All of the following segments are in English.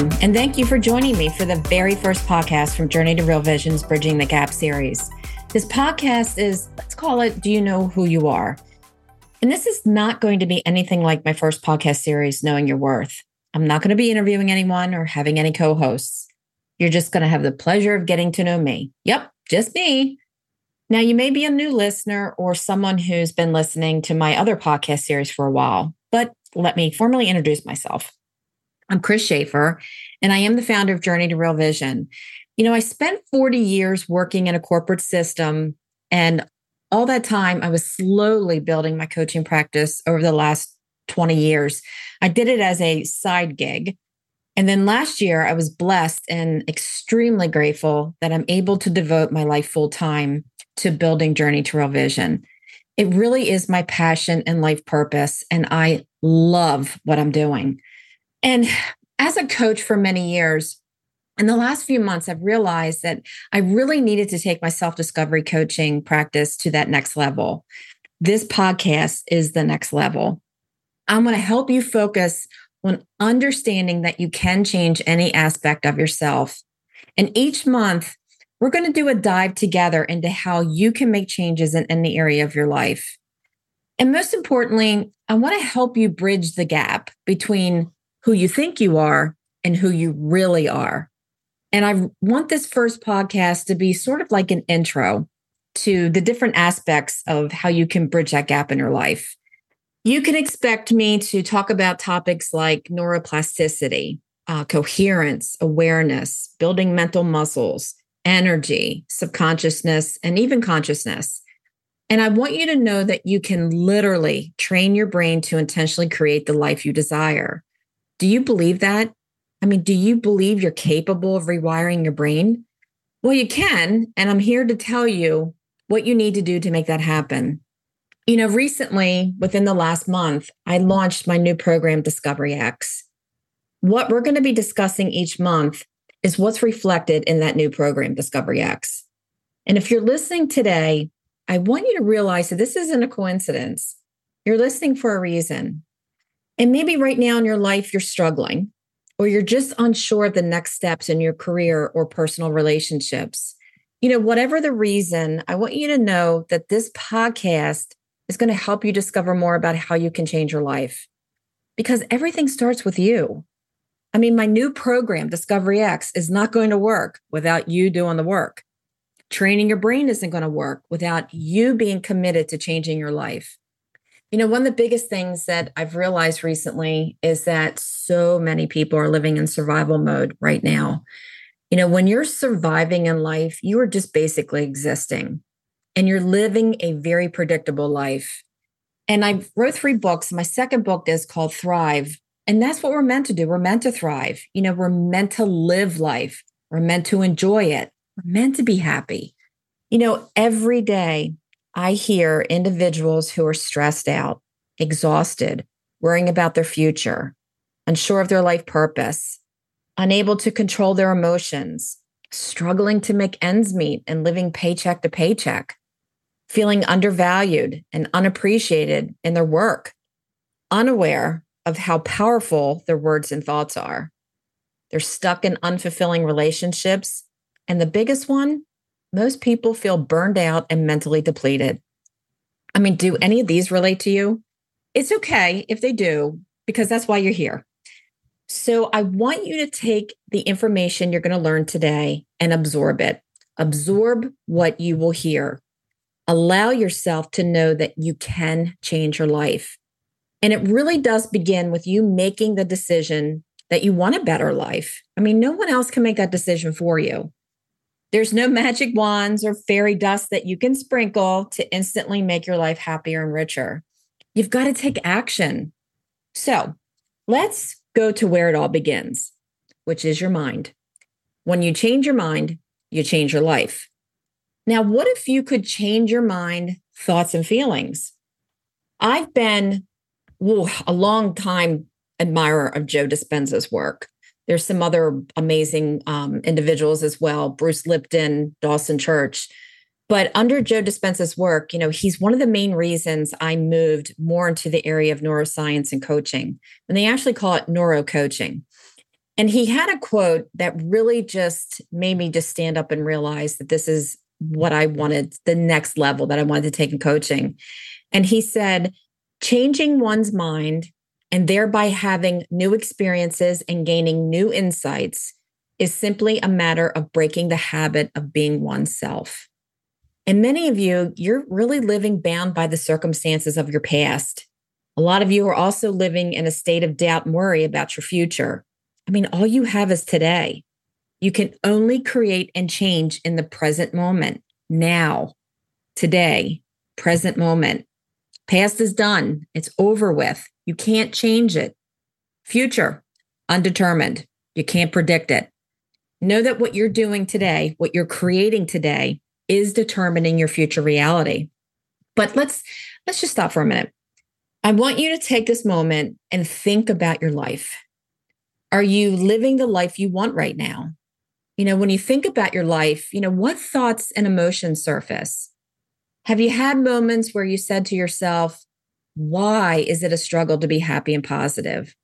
Welcome, and thank you for joining me for the very first podcast from Journey to Real Visions Bridging the Gap series. This podcast is, let's call it Do You Know Who You Are? And this is not going to be anything like my first podcast series, Knowing Your Worth. I'm not going to be interviewing anyone or having any co hosts. You're just going to have the pleasure of getting to know me. Yep, just me. Now, you may be a new listener or someone who's been listening to my other podcast series for a while, but let me formally introduce myself. I'm Chris Shaffer, and I am the founder of Journey to Real Vision. You know, I spent 40 years working in a corporate system, and all that time I was slowly building my coaching practice over the last 20 years. I did it as a side gig. And then last year, I was blessed and extremely grateful that I'm able to devote my life full time to building Journey to Real Vision. It really is my passion and life purpose, and I love what I'm doing. And as a coach for many years, in the last few months, I've realized that I really needed to take my self discovery coaching practice to that next level. This podcast is the next level. I'm going to help you focus on understanding that you can change any aspect of yourself. And each month, we're going to do a dive together into how you can make changes in any area of your life. And most importantly, I want to help you bridge the gap between who you think you are and who you really are. And I want this first podcast to be sort of like an intro to the different aspects of how you can bridge that gap in your life. You can expect me to talk about topics like neuroplasticity, uh, coherence, awareness, building mental muscles, energy, subconsciousness, and even consciousness. And I want you to know that you can literally train your brain to intentionally create the life you desire. Do you believe that? I mean, do you believe you're capable of rewiring your brain? Well, you can. And I'm here to tell you what you need to do to make that happen. You know, recently, within the last month, I launched my new program, Discovery X. What we're going to be discussing each month is what's reflected in that new program, Discovery X. And if you're listening today, I want you to realize that this isn't a coincidence. You're listening for a reason. And maybe right now in your life, you're struggling or you're just unsure of the next steps in your career or personal relationships. You know, whatever the reason, I want you to know that this podcast is going to help you discover more about how you can change your life because everything starts with you. I mean, my new program, Discovery X, is not going to work without you doing the work. Training your brain isn't going to work without you being committed to changing your life. You know, one of the biggest things that I've realized recently is that so many people are living in survival mode right now. You know, when you're surviving in life, you are just basically existing and you're living a very predictable life. And I wrote three books. My second book is called Thrive. And that's what we're meant to do. We're meant to thrive. You know, we're meant to live life, we're meant to enjoy it, we're meant to be happy. You know, every day I hear individuals who are stressed out, exhausted, worrying about their future, unsure of their life purpose, unable to control their emotions, struggling to make ends meet and living paycheck to paycheck, feeling undervalued and unappreciated in their work, unaware of how powerful their words and thoughts are. They're stuck in unfulfilling relationships. And the biggest one, most people feel burned out and mentally depleted. I mean, do any of these relate to you? It's okay if they do, because that's why you're here. So I want you to take the information you're going to learn today and absorb it. Absorb what you will hear. Allow yourself to know that you can change your life. And it really does begin with you making the decision that you want a better life. I mean, no one else can make that decision for you. There's no magic wands or fairy dust that you can sprinkle to instantly make your life happier and richer. You've got to take action. So let's go to where it all begins, which is your mind. When you change your mind, you change your life. Now, what if you could change your mind, thoughts, and feelings? I've been a long time admirer of Joe Dispenza's work. There's some other amazing um, individuals as well, Bruce Lipton, Dawson Church. But under Joe Dispenza's work, you know, he's one of the main reasons I moved more into the area of neuroscience and coaching. And they actually call it neuro coaching. And he had a quote that really just made me just stand up and realize that this is what I wanted, the next level that I wanted to take in coaching. And he said, changing one's mind and thereby having new experiences and gaining new insights is simply a matter of breaking the habit of being oneself. And many of you, you're really living bound by the circumstances of your past. A lot of you are also living in a state of doubt and worry about your future. I mean, all you have is today. You can only create and change in the present moment, now, today, present moment. Past is done, it's over with. You can't change it. Future, undetermined. You can't predict it. Know that what you're doing today, what you're creating today, is determining your future reality. But let's let's just stop for a minute. I want you to take this moment and think about your life. Are you living the life you want right now? You know, when you think about your life, you know, what thoughts and emotions surface? Have you had moments where you said to yourself, why is it a struggle to be happy and positive?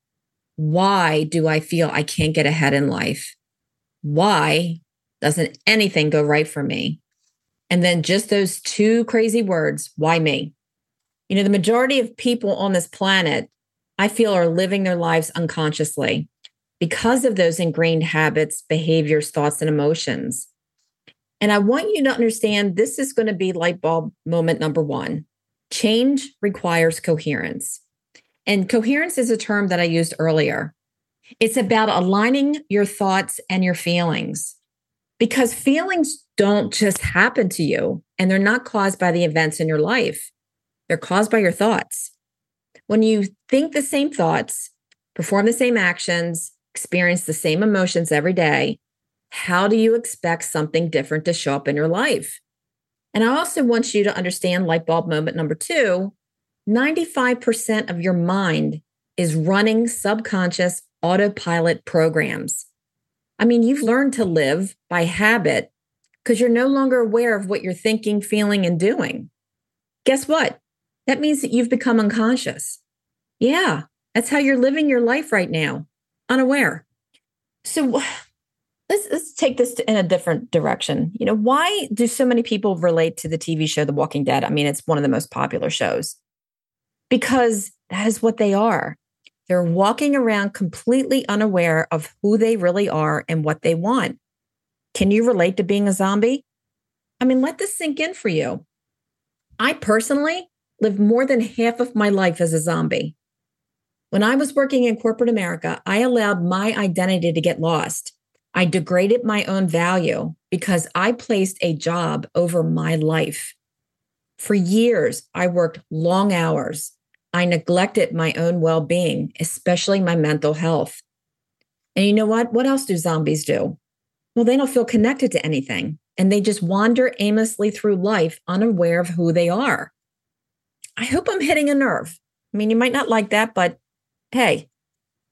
Why do I feel I can't get ahead in life? Why doesn't anything go right for me? And then just those two crazy words, why me? You know, the majority of people on this planet, I feel, are living their lives unconsciously because of those ingrained habits, behaviors, thoughts, and emotions. And I want you to understand this is going to be light bulb moment number one. Change requires coherence. And coherence is a term that I used earlier. It's about aligning your thoughts and your feelings because feelings don't just happen to you and they're not caused by the events in your life. They're caused by your thoughts. When you think the same thoughts, perform the same actions, experience the same emotions every day, how do you expect something different to show up in your life? And I also want you to understand light bulb moment number two 95% of your mind is running subconscious autopilot programs. I mean, you've learned to live by habit because you're no longer aware of what you're thinking, feeling, and doing. Guess what? That means that you've become unconscious. Yeah, that's how you're living your life right now, unaware. So let's let's take this in a different direction. You know, why do so many people relate to the TV show The Walking Dead? I mean, it's one of the most popular shows. Because that is what they are. They're walking around completely unaware of who they really are and what they want. Can you relate to being a zombie? I mean, let this sink in for you. I personally lived more than half of my life as a zombie. When I was working in corporate America, I allowed my identity to get lost. I degraded my own value because I placed a job over my life. For years, I worked long hours. I neglected my own well being, especially my mental health. And you know what? What else do zombies do? Well, they don't feel connected to anything and they just wander aimlessly through life unaware of who they are. I hope I'm hitting a nerve. I mean, you might not like that, but hey,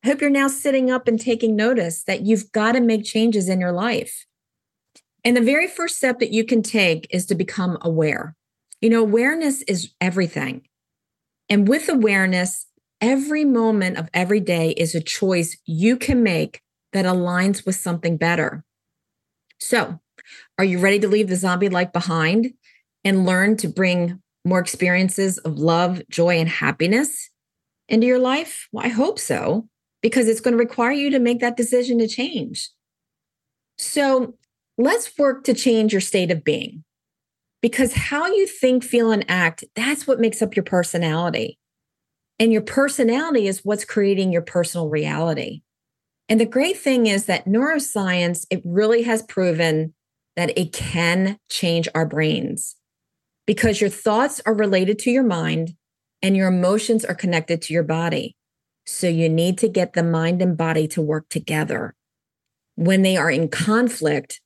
I hope you're now sitting up and taking notice that you've got to make changes in your life. And the very first step that you can take is to become aware. You know, awareness is everything. And with awareness, every moment of every day is a choice you can make that aligns with something better. So, are you ready to leave the zombie life behind and learn to bring more experiences of love, joy, and happiness into your life? Well, I hope so, because it's going to require you to make that decision to change. So, let's work to change your state of being because how you think, feel, and act, that's what makes up your personality. And your personality is what's creating your personal reality. And the great thing is that neuroscience, it really has proven that it can change our brains because your thoughts are related to your mind and your emotions are connected to your body. So you need to get the mind and body to work together. When they are in conflict,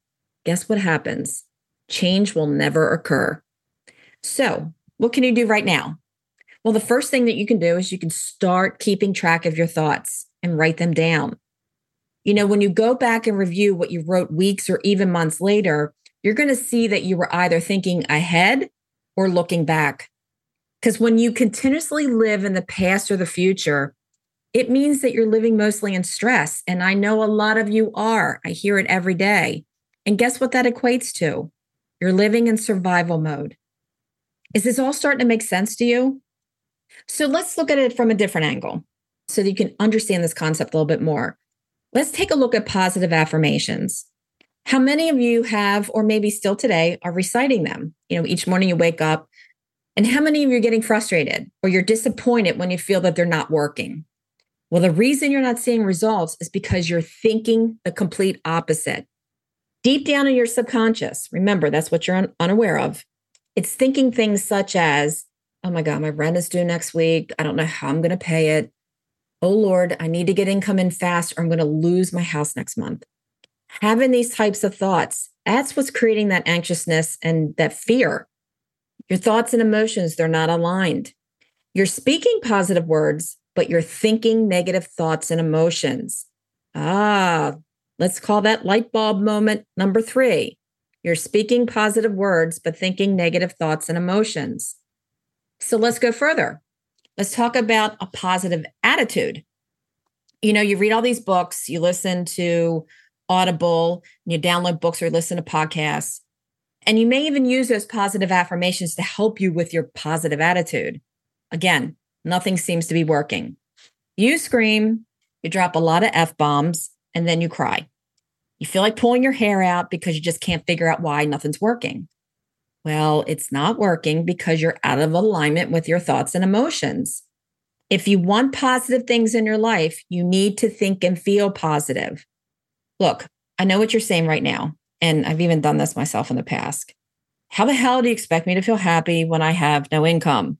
guess what happens? Change will never occur. So, what can you do right now? Well, the first thing that you can do is you can start keeping track of your thoughts and write them down. You know, when you go back and review what you wrote weeks or even months later, you're going to see that you were either thinking ahead or looking back. Because when you continuously live in the past or the future, It means that you're living mostly in stress. And I know a lot of you are. I hear it every day. And guess what that equates to? You're living in survival mode. Is this all starting to make sense to you? So let's look at it from a different angle so that you can understand this concept a little bit more. Let's take a look at positive affirmations. How many of you have, or maybe still today, are reciting them? You know, each morning you wake up, and how many of you are getting frustrated or you're disappointed when you feel that they're not working? Well, the reason you're not seeing results is because you're thinking the complete opposite. Deep down in your subconscious, remember that's what you're un- unaware of. It's thinking things such as, oh my God, my rent is due next week. I don't know how I'm going to pay it. Oh Lord, I need to get income in fast or I'm going to lose my house next month. Having these types of thoughts, that's what's creating that anxiousness and that fear. Your thoughts and emotions, they're not aligned. You're speaking positive words, but you're thinking negative thoughts and emotions. Ah, let's call that light bulb moment number three. You're speaking positive words, but thinking negative thoughts and emotions. So let's go further. Let's talk about a positive attitude. You know, you read all these books, you listen to Audible, you download books or listen to podcasts, and you may even use those positive affirmations to help you with your positive attitude. Again, nothing seems to be working. You scream, you drop a lot of F bombs, and then you cry. You feel like pulling your hair out because you just can't figure out why nothing's working. Well, it's not working because you're out of alignment with your thoughts and emotions. If you want positive things in your life, you need to think and feel positive. Look, I know what you're saying right now, and I've even done this myself in the past. How the hell do you expect me to feel happy when I have no income?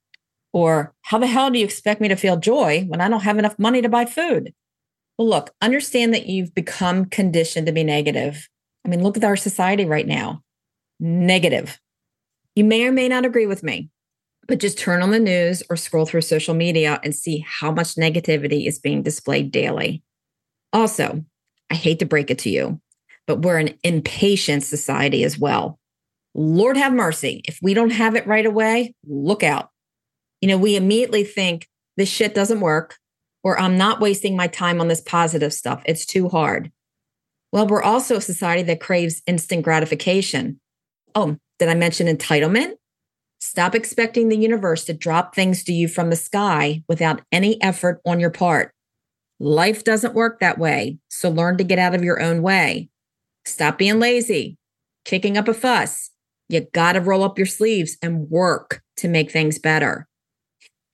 Or how the hell do you expect me to feel joy when I don't have enough money to buy food? Well, look, understand that you've become conditioned to be negative. I mean, look at our society right now negative. You may or may not agree with me, but just turn on the news or scroll through social media and see how much negativity is being displayed daily. Also, I hate to break it to you, but we're an impatient society as well. Lord have mercy. If we don't have it right away, look out. You know, we immediately think this shit doesn't work or I'm not wasting my time on this positive stuff. It's too hard. Well, we're also a society that craves instant gratification. Oh, did I mention entitlement? Stop expecting the universe to drop things to you from the sky without any effort on your part. Life doesn't work that way, so learn to get out of your own way. Stop being lazy, kicking up a fuss. You got to roll up your sleeves and work to make things better.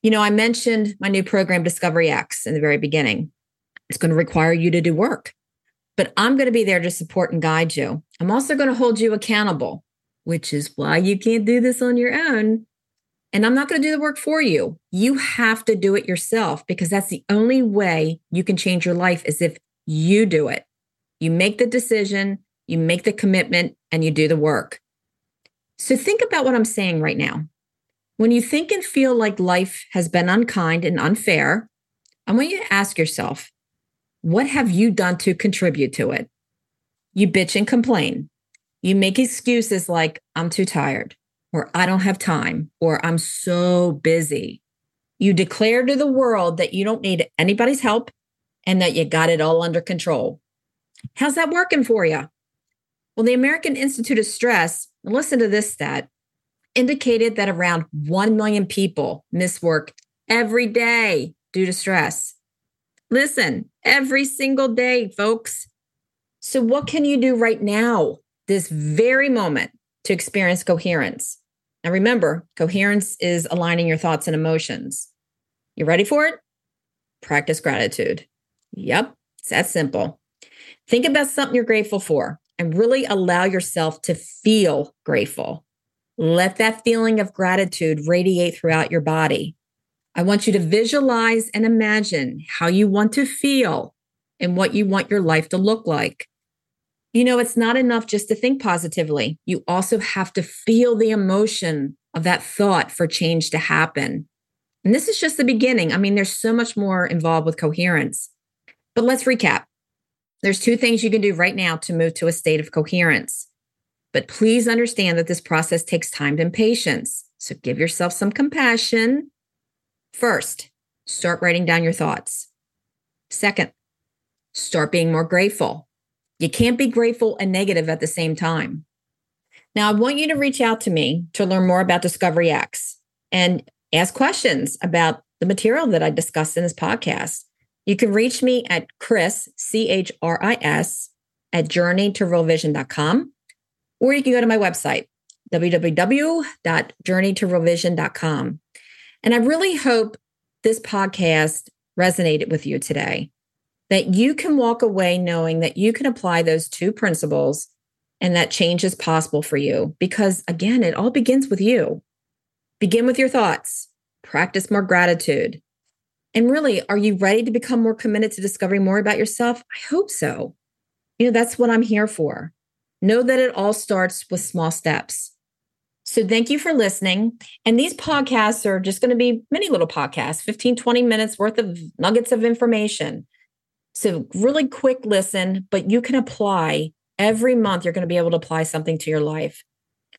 You know, I mentioned my new program, Discovery X, in the very beginning. It's going to require you to do work, but I'm going to be there to support and guide you. I'm also going to hold you accountable which is why you can't do this on your own. And I'm not going to do the work for you. You have to do it yourself because that's the only way you can change your life is if you do it. You make the decision, you make the commitment, and you do the work. So think about what I'm saying right now. When you think and feel like life has been unkind and unfair, I want you to ask yourself, what have you done to contribute to it? You bitch and complain. You make excuses like, I'm too tired, or I don't have time, or I'm so busy. You declare to the world that you don't need anybody's help and that you got it all under control. How's that working for you? Well, the American Institute of Stress, listen to this stat, indicated that around 1 million people miss work every day due to stress. Listen, every single day, folks. So, what can you do right now this very moment to experience coherence. Now, remember, coherence is aligning your thoughts and emotions. You ready for it? Practice gratitude. Yep, it's that simple. Think about something you're grateful for and really allow yourself to feel grateful. Let that feeling of gratitude radiate throughout your body. I want you to visualize and imagine how you want to feel and what you want your life to look like. You know, it's not enough just to think positively. You also have to feel the emotion of that thought for change to happen. And this is just the beginning. I mean, there's so much more involved with coherence. But let's recap. There's two things you can do right now to move to a state of coherence. But please understand that this process takes time and patience. So give yourself some compassion. First, start writing down your thoughts. Second, start being more grateful. You can't be grateful and negative at the same time. Now, I want you to reach out to me to learn more about Discovery X and ask questions about the material that I discussed in this podcast. You can reach me at Chris, C H R I S, at journeytorealvision.com, or you can go to my website, www.journeytorealvision.com. And I really hope this podcast resonated with you today, that you can walk away knowing that you can apply those two principles and that change is possible for you. Because again, it all begins with you. Begin with your thoughts, practice more gratitude. And really, are you ready to become more committed to discovering more about yourself? I hope so. You know, that's what I'm here for. Know that it all starts with small steps. So thank you for listening. And these podcasts are just going to be many little podcasts, 15, 20 minutes worth of nuggets of information. So really quick listen, but you can apply every month. You're going to be able to apply something to your life.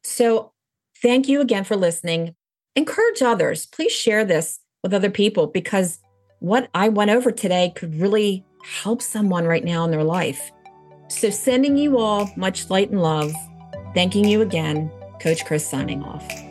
So thank you again for listening. Encourage others. Please share this with other people because what I went over today could really help someone right now in their life. So, sending you all much light and love. Thanking you again. Coach Chris signing off.